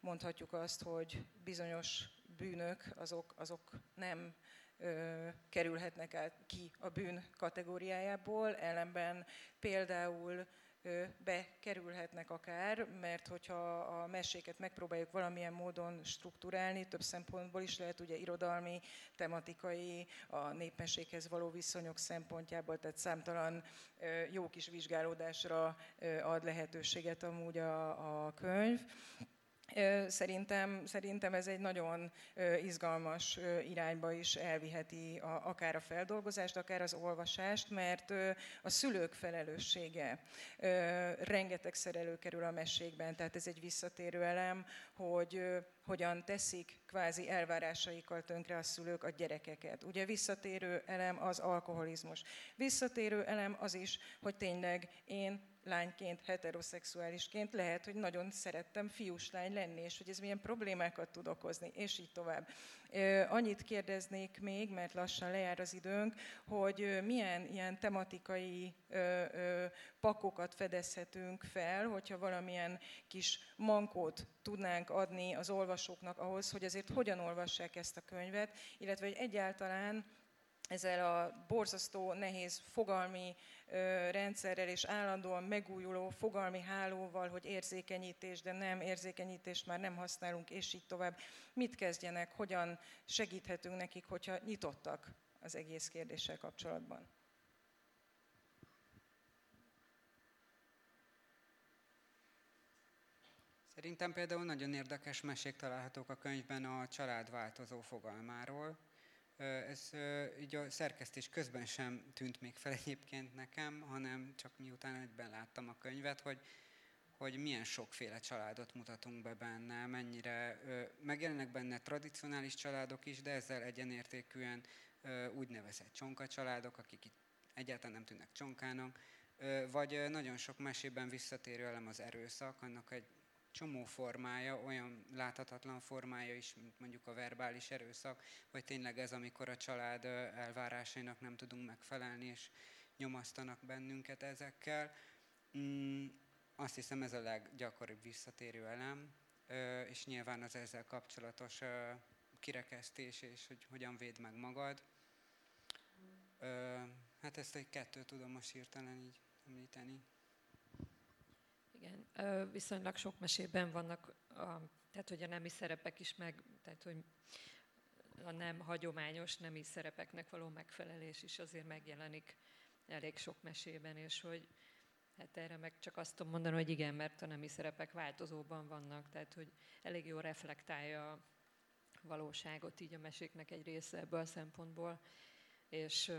mondhatjuk azt, hogy bizonyos bűnök azok, azok nem kerülhetnek át ki a bűn kategóriájából, ellenben például bekerülhetnek akár, mert hogyha a meséket megpróbáljuk valamilyen módon strukturálni, több szempontból is lehet ugye irodalmi, tematikai, a népmesékhez való viszonyok szempontjából, tehát számtalan jó kis vizsgálódásra ad lehetőséget amúgy a, a könyv. Szerintem, szerintem ez egy nagyon izgalmas irányba is elviheti a, akár a feldolgozást, akár az olvasást, mert a szülők felelőssége rengetegszer előkerül a mesékben, tehát ez egy visszatérő elem, hogy hogyan teszik kvázi elvárásaikkal tönkre a szülők a gyerekeket. Ugye visszatérő elem az alkoholizmus. Visszatérő elem az is, hogy tényleg én lányként, heteroszexuálisként lehet, hogy nagyon szerettem fiús lány lenni, és hogy ez milyen problémákat tud okozni, és így tovább. Annyit kérdeznék még, mert lassan lejár az időnk, hogy milyen ilyen tematikai pakokat fedezhetünk fel, hogyha valamilyen kis mankót tudnánk adni az olvasóknak ahhoz, hogy azért hogyan olvassák ezt a könyvet, illetve hogy egyáltalán ezzel a borzasztó nehéz fogalmi rendszerrel és állandóan megújuló fogalmi hálóval, hogy érzékenyítés, de nem érzékenyítést már nem használunk, és így tovább. Mit kezdjenek, hogyan segíthetünk nekik, hogyha nyitottak az egész kérdéssel kapcsolatban? Szerintem például nagyon érdekes mesék találhatók a könyvben a család változó fogalmáról, ez így a szerkesztés közben sem tűnt még fel egyébként nekem, hanem csak miután egyben láttam a könyvet, hogy, hogy milyen sokféle családot mutatunk be benne, mennyire megjelennek benne tradicionális családok is, de ezzel egyenértékűen úgynevezett csonka családok, akik itt egyáltalán nem tűnnek csonkának, vagy nagyon sok mesében visszatérő elem az erőszak, annak egy csomó formája, olyan láthatatlan formája is, mint mondjuk a verbális erőszak, vagy tényleg ez, amikor a család elvárásainak nem tudunk megfelelni, és nyomasztanak bennünket ezekkel. Mm, azt hiszem ez a leggyakoribb visszatérő elem, és nyilván az ezzel kapcsolatos kirekesztés, és hogy hogyan véd meg magad. Hát ezt egy kettőt tudom most hirtelen így említeni. Igen, viszonylag sok mesében vannak, a, tehát hogy a nemi szerepek is meg, tehát hogy a nem hagyományos nemi szerepeknek való megfelelés is azért megjelenik elég sok mesében, és hogy hát erre meg csak azt tudom mondani, hogy igen, mert a nemi szerepek változóban vannak, tehát hogy elég jól reflektálja a valóságot így a meséknek egy része ebből a szempontból, és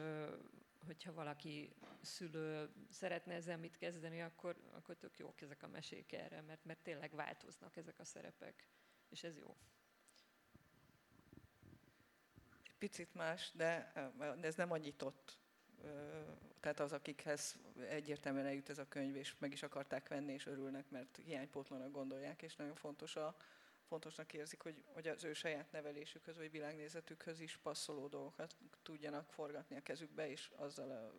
hogyha valaki szülő szeretne ezzel mit kezdeni, akkor, akkor tök jók ezek a mesék erre, mert, mert tényleg változnak ezek a szerepek, és ez jó. Picit más, de, de ez nem a. Tehát az, akikhez egyértelműen eljut ez a könyv, és meg is akarták venni, és örülnek, mert hiánypótlanak gondolják, és nagyon fontos a, fontosnak érzik, hogy, hogy az ő saját nevelésükhöz vagy világnézetükhöz is passzoló dolgokat tudjanak forgatni a kezükbe, és azzal a,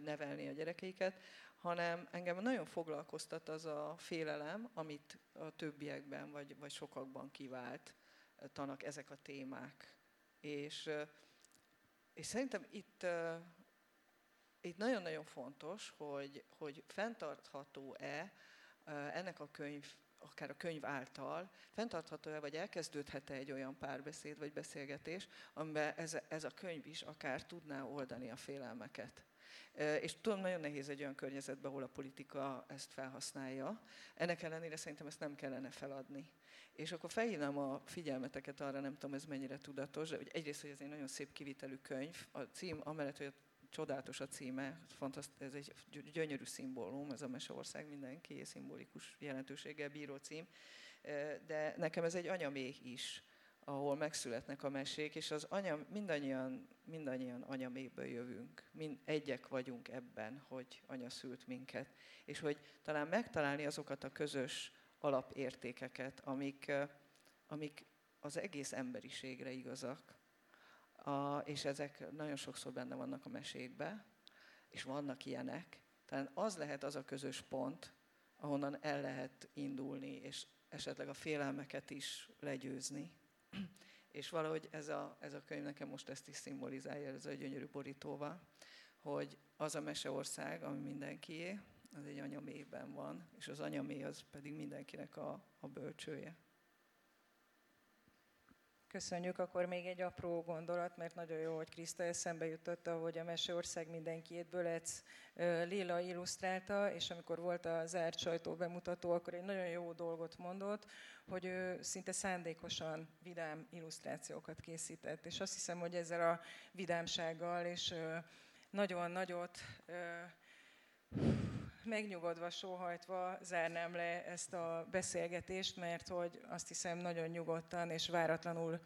nevelni a gyerekeiket, hanem engem nagyon foglalkoztat az a félelem, amit a többiekben vagy, vagy sokakban kivált tanak ezek a témák. És, és szerintem itt, itt nagyon-nagyon fontos, hogy, hogy fenntartható-e ennek a könyv akár a könyv által, fenntartható-e, vagy elkezdődhet-e egy olyan párbeszéd vagy beszélgetés, amiben ez, ez a könyv is akár tudná oldani a félelmeket. És tudom, nagyon nehéz egy olyan környezetben, ahol a politika ezt felhasználja. Ennek ellenére szerintem ezt nem kellene feladni. És akkor felhívnám a figyelmeteket arra, nem tudom, ez mennyire tudatos, de hogy egyrészt, hogy ez egy nagyon szép kivitelű könyv. A cím, amellett, hogy a csodálatos a címe, ez egy gyönyörű szimbólum, ez a Meseország mindenki szimbolikus jelentőséggel bíró cím, de nekem ez egy anyamé is, ahol megszületnek a mesék, és az anya, mindannyian, mindannyian anyaméből jövünk, mind egyek vagyunk ebben, hogy anya szült minket, és hogy talán megtalálni azokat a közös alapértékeket, amik, amik az egész emberiségre igazak, a, és ezek nagyon sokszor benne vannak a mesékbe, és vannak ilyenek. Tehát az lehet az a közös pont, ahonnan el lehet indulni, és esetleg a félelmeket is legyőzni. És valahogy ez a, ez a könyv nekem most ezt is szimbolizálja, ez a gyönyörű borítóval, hogy az a meseország, ami mindenkié, az egy anyamében van, és az anyamé az pedig mindenkinek a, a bölcsője. Köszönjük, akkor még egy apró gondolat, mert nagyon jó, hogy Kriszta eszembe jutotta, hogy a Meseország mindenkiét Bölec Lila illusztrálta, és amikor volt a zárt sajtó bemutató, akkor egy nagyon jó dolgot mondott, hogy ő szinte szándékosan vidám illusztrációkat készített. És azt hiszem, hogy ezzel a vidámsággal és nagyon nagyot megnyugodva, sóhajtva zárnám le ezt a beszélgetést, mert hogy azt hiszem nagyon nyugodtan és váratlanul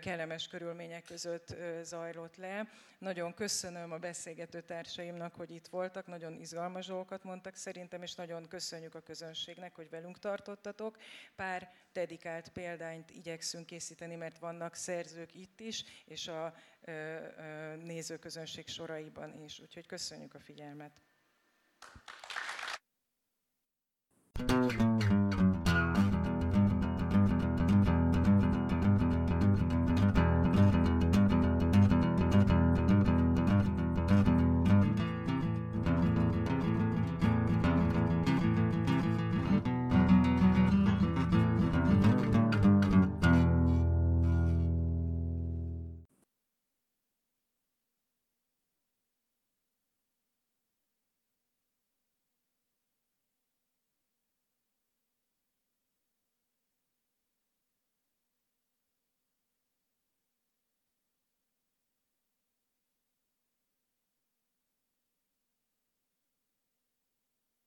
kellemes körülmények között zajlott le. Nagyon köszönöm a beszélgető társaimnak, hogy itt voltak, nagyon izgalmas dolgokat mondtak szerintem, és nagyon köszönjük a közönségnek, hogy velünk tartottatok. Pár dedikált példányt igyekszünk készíteni, mert vannak szerzők itt is, és a nézőközönség soraiban is. Úgyhogy köszönjük a figyelmet. Mm-hmm.